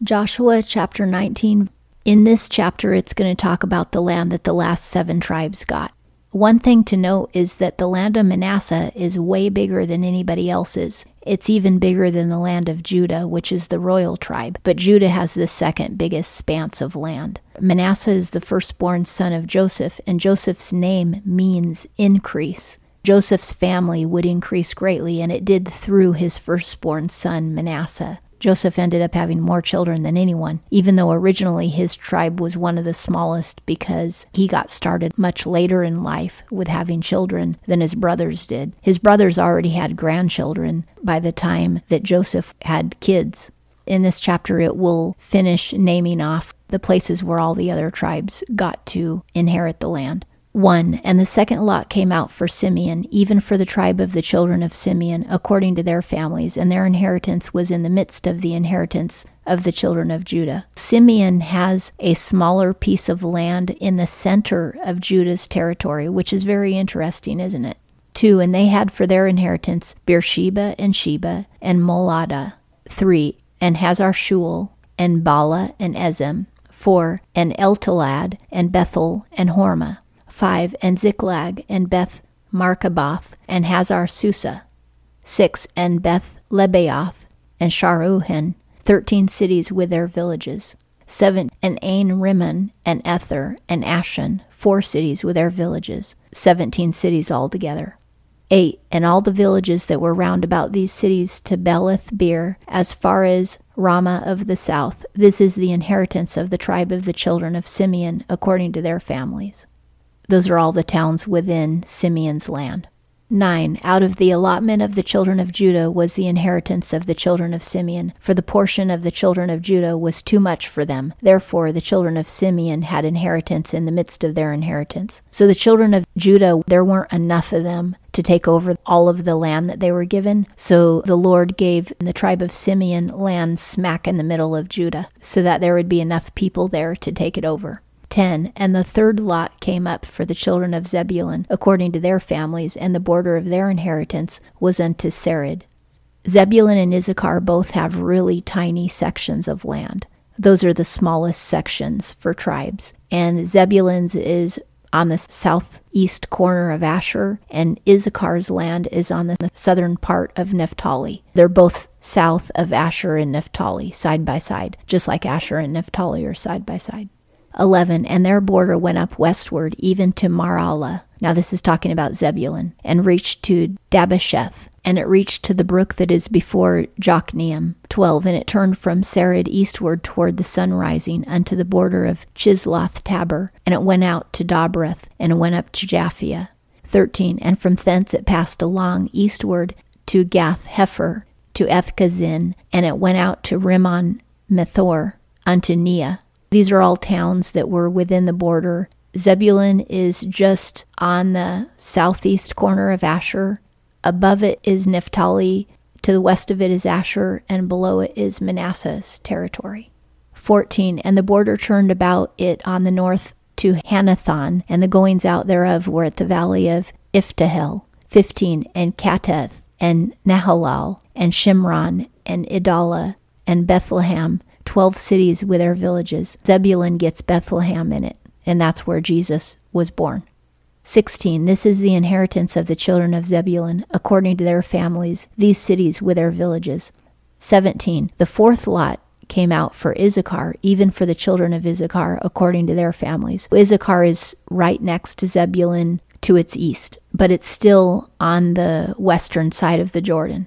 Joshua chapter 19. In this chapter, it's going to talk about the land that the last seven tribes got. One thing to note is that the land of Manasseh is way bigger than anybody else's. It's even bigger than the land of Judah, which is the royal tribe, but Judah has the second biggest span of land. Manasseh is the firstborn son of Joseph, and Joseph's name means increase. Joseph's family would increase greatly, and it did through his firstborn son Manasseh. Joseph ended up having more children than anyone, even though originally his tribe was one of the smallest because he got started much later in life with having children than his brothers did. His brothers already had grandchildren by the time that Joseph had kids. In this chapter, it will finish naming off the places where all the other tribes got to inherit the land. 1. And the second lot came out for Simeon, even for the tribe of the children of Simeon, according to their families, and their inheritance was in the midst of the inheritance of the children of Judah. Simeon has a smaller piece of land in the center of Judah's territory, which is very interesting, isn't it? 2. And they had for their inheritance Beersheba and Sheba and Moladah. 3. And Hazar Shual and Balah and Ezem. 4. And Eltolad and Bethel and Hormah. 5. And Ziklag, and Beth Marcaboth, and Hazar Susah. 6. And Beth Lebaoth, and Sharuhen, thirteen cities with their villages. 7. And Ain Rimmon, and Ether, and Ashan, four cities with their villages. Seventeen cities altogether. 8. And all the villages that were round about these cities to Belith Beer, as far as Ramah of the south. This is the inheritance of the tribe of the children of Simeon, according to their families. Those are all the towns within Simeon's land. 9. Out of the allotment of the children of Judah was the inheritance of the children of Simeon, for the portion of the children of Judah was too much for them. Therefore, the children of Simeon had inheritance in the midst of their inheritance. So the children of Judah, there weren't enough of them to take over all of the land that they were given. So the Lord gave the tribe of Simeon land smack in the middle of Judah, so that there would be enough people there to take it over. 10 And the third lot came up for the children of Zebulun, according to their families, and the border of their inheritance was unto Sarid. Zebulun and Issachar both have really tiny sections of land. Those are the smallest sections for tribes. And Zebulun's is on the southeast corner of Asher, and Issachar's land is on the southern part of Naphtali. They're both south of Asher and Naphtali, side by side, just like Asher and Naphtali are side by side. 11 And their border went up westward, even to Maralah. Now, this is talking about Zebulun, and reached to Dabbesheth, and it reached to the brook that is before Jokneam. 12 And it turned from Sarid eastward toward the sun rising unto the border of Chisloth Tabor, and it went out to Daberath, and it went up to Japhia. 13 And from thence it passed along eastward to Gath Hepher, to Ethkazin, and it went out to Rimmon Methor, unto Neah. These are all towns that were within the border. Zebulun is just on the southeast corner of Asher. Above it is Naphtali. To the west of it is Asher, and below it is Manasseh's territory. 14. And the border turned about it on the north to Hanathon, and the goings out thereof were at the valley of Iphtahel. 15. And Kattath, and Nahalal, and Shimron, and Idalah, and Bethlehem, 12 cities with their villages. Zebulun gets Bethlehem in it, and that's where Jesus was born. 16. This is the inheritance of the children of Zebulun, according to their families, these cities with their villages. 17. The fourth lot came out for Issachar, even for the children of Issachar, according to their families. Issachar is right next to Zebulun to its east, but it's still on the western side of the Jordan.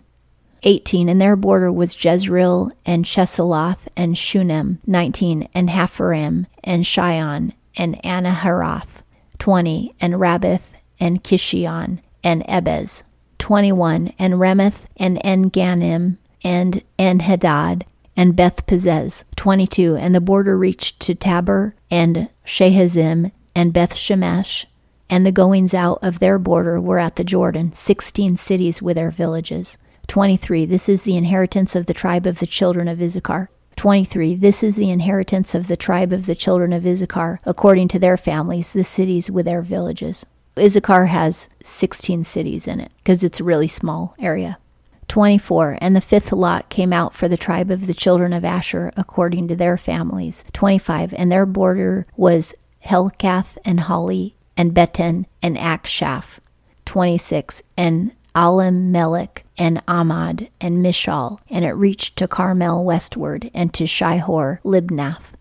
18. And their border was Jezreel and Chesulloth and Shunem. 19. And Hapharaim and Shion and Anaharath. 20. And Rabbath and Kishion and Ebez. 21. And Remeth and Engannim and Enhadad and Beth Pazzez. 22. And the border reached to Tabor and Shahazim and Beth Shemesh. And the goings out of their border were at the Jordan, sixteen cities with their villages. 23. This is the inheritance of the tribe of the children of Issachar. 23. This is the inheritance of the tribe of the children of Issachar, according to their families, the cities with their villages. Issachar has 16 cities in it because it's a really small area. 24. And the fifth lot came out for the tribe of the children of Asher according to their families. 25. And their border was Helkath and Hali and Beten and Achshaph. 26. And Allammelech and Amad and Mishal, and it reached to Carmel westward and to Shihor Libnath.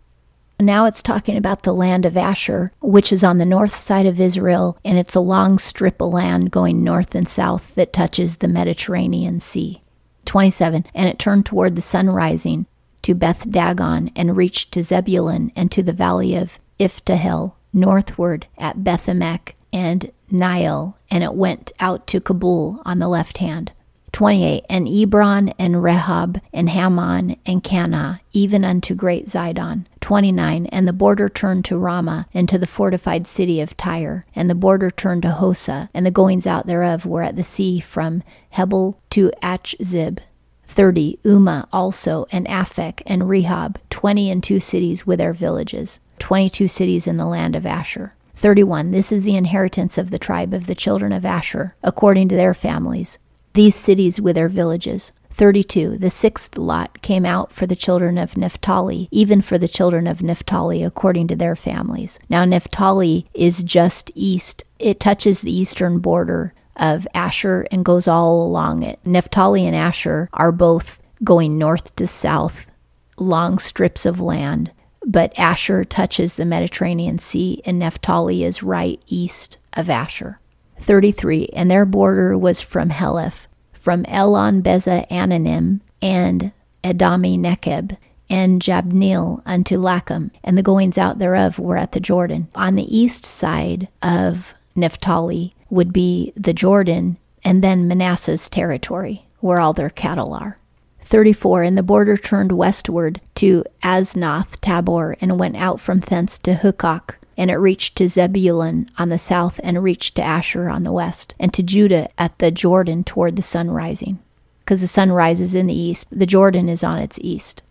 Now it's talking about the land of Asher, which is on the north side of Israel, and it's a long strip of land going north and south that touches the Mediterranean Sea. 27. And it turned toward the sun rising to Beth Dagon and reached to Zebulun and to the valley of Iphtahel, northward at Beth-emek and Neiel, and it went out to Cabul on the left hand. 28. And Ebron and Rehob and Hammon and Kanah, even unto great Zidon. 29. And the border turned to Ramah and to the fortified city of Tyre. And the border turned to Hosah, and the goings out thereof were at the sea from Hebel to Achzib. 30. Ummah also, and Aphek and Rehob, twenty and two cities with their villages. 22 cities in the land of Asher. 31. This is the inheritance of the tribe of the children of Asher, according to their families these cities with their villages. 32. The sixth lot came out for the children of Naphtali, even for the children of Naphtali, according to their families. Now, Naphtali is just east, it touches the eastern border of Asher and goes all along it. Naphtali and Asher are both going north to south, long strips of land, but Asher touches the Mediterranean Sea, and Naphtali is right east of Asher. 33, and their border was from Heleph, from Elon Beza Ananim, and Adami Nekeb, and Jabneel unto Lacham, and the goings out thereof were at the Jordan. On the east side of Naphtali would be the Jordan, and then Manasseh's territory, where all their cattle are. 34 And the border turned westward to Aznoth Tabor, and went out from thence to Hukok, and it reached to Zebulun on the south, and reached to Asher on the west, and to Judah at the Jordan toward the sun rising. Because the sun rises in the east, the Jordan is on its east.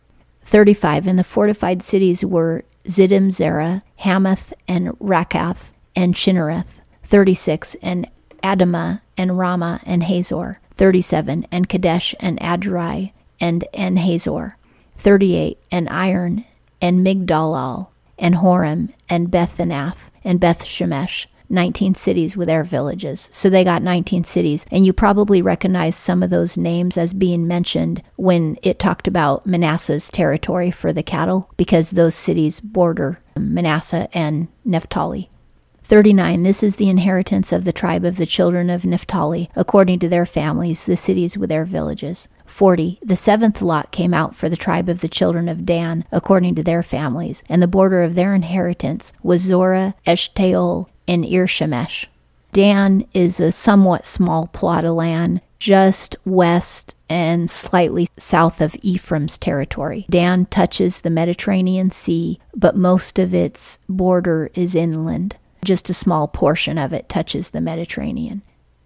35. And the fortified cities were Ziddim Zerah, Hammath, and Rakkath, and Chinnereth. 36. And Adamah, and Ramah, and Hazor. 37. And Kadesh, and Adrai, and En Hazor. 38. And Iron, and Migdal-el, and Horem, and Bethanath, and Beth Shemesh, 19 cities with their villages. So they got 19 cities. And you probably recognize some of those names as being mentioned when it talked about Manasseh's territory for the cattle, because those cities border Manasseh and Naphtali. 39. This is the inheritance of the tribe of the children of Naphtali, according to their families, the cities with their villages. 40. The seventh lot came out for the tribe of the children of Dan, according to their families, and the border of their inheritance was Zorah, Eshtaol, and Irshemesh. Dan is a somewhat small plot of land just west and slightly south of Ephraim's territory. Dan touches the Mediterranean Sea, but most of its border is inland. Just a small portion of it touches the Mediterranean.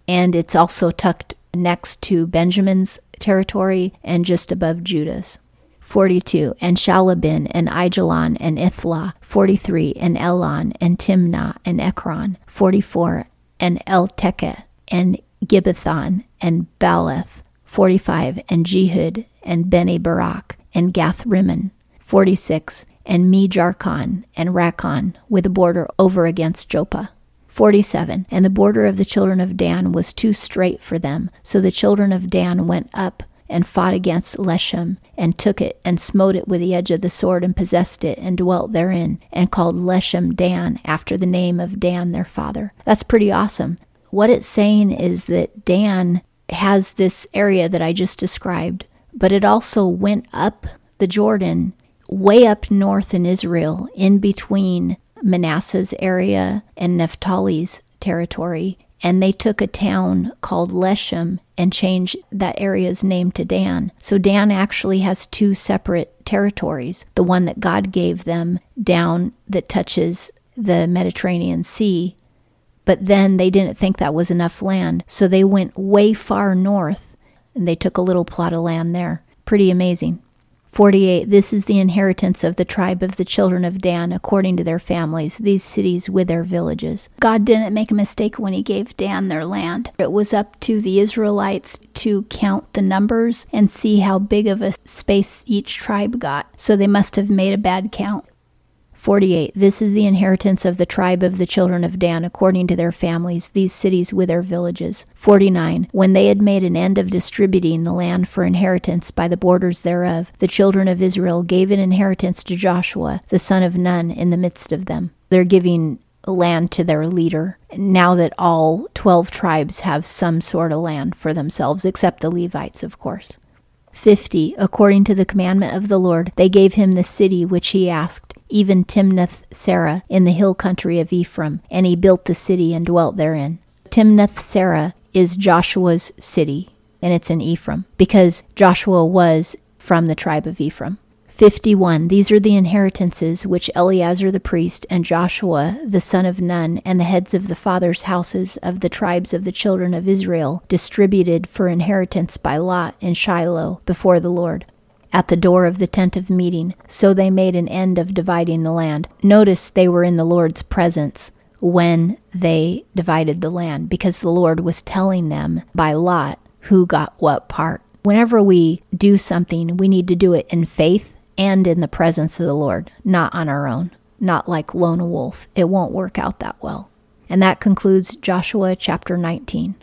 And it's also tucked next to Benjamin's territory and just above Judah's. 42, and Shaalabbin, and Aijalon, and Ithlah. 43, and Elon, and Timnah, and Ekron. 44, and Eltekeh, and Gibbethon, and Baalath. 45, and Jehud, and Beni Barak, and Gath Rimmon. 46, and Me Jarkon and Rakkon with a border over against Joppa. 47. And the border of the children of Dan was too strait for them. So the children of Dan went up and fought against Leshem, and took it, and smote it with the edge of the sword, and possessed it, and dwelt therein, and called Leshem Dan, after the name of Dan their father. That's pretty awesome. What it's saying is that Dan has this area that I just described, but it also went up the Jordan way up north in Israel, in between Manasseh's area and Naphtali's territory. And they took a town called Leshem and changed that area's name to Dan. So Dan actually has two separate territories the one that God gave them down that touches the Mediterranean Sea. But then they didn't think that was enough land. So they went way far north and they took a little plot of land there. Pretty amazing. 48 This is the inheritance of the tribe of the children of Dan according to their families, these cities with their villages. God didn't make a mistake when he gave Dan their land. It was up to the Israelites to count the numbers and see how big of a space each tribe got. So they must have made a bad count. 48. This is the inheritance of the tribe of the children of Dan according to their families, these cities with their villages. 49. When they had made an end of distributing the land for inheritance by the borders thereof, the children of Israel gave an inheritance to Joshua, the son of Nun, in the midst of them. They're giving land to their leader now that all 12 tribes have some sort of land for themselves, except the Levites, of course. 50. According to the commandment of the Lord, they gave him the city which he asked even Timnath Serah in the hill country of Ephraim, and he built the city and dwelt therein. Timnath Serah is Joshua's city, and it's in Ephraim, because Joshua was from the tribe of Ephraim. 51. These are the inheritances which Eleazar the priest and Joshua the son of Nun and the heads of the fathers' houses of the tribes of the children of Israel distributed for inheritance by lot in Shiloh before the Lord at the door of the tent of meeting, so they made an end of dividing the land. Notice they were in the Lord's presence when they divided the land, because the Lord was telling them by lot who got what part. Whenever we do something, we need to do it in faith and in the presence of the Lord, not on our own, not like lone wolf. It won't work out that well. And that concludes Joshua chapter 19.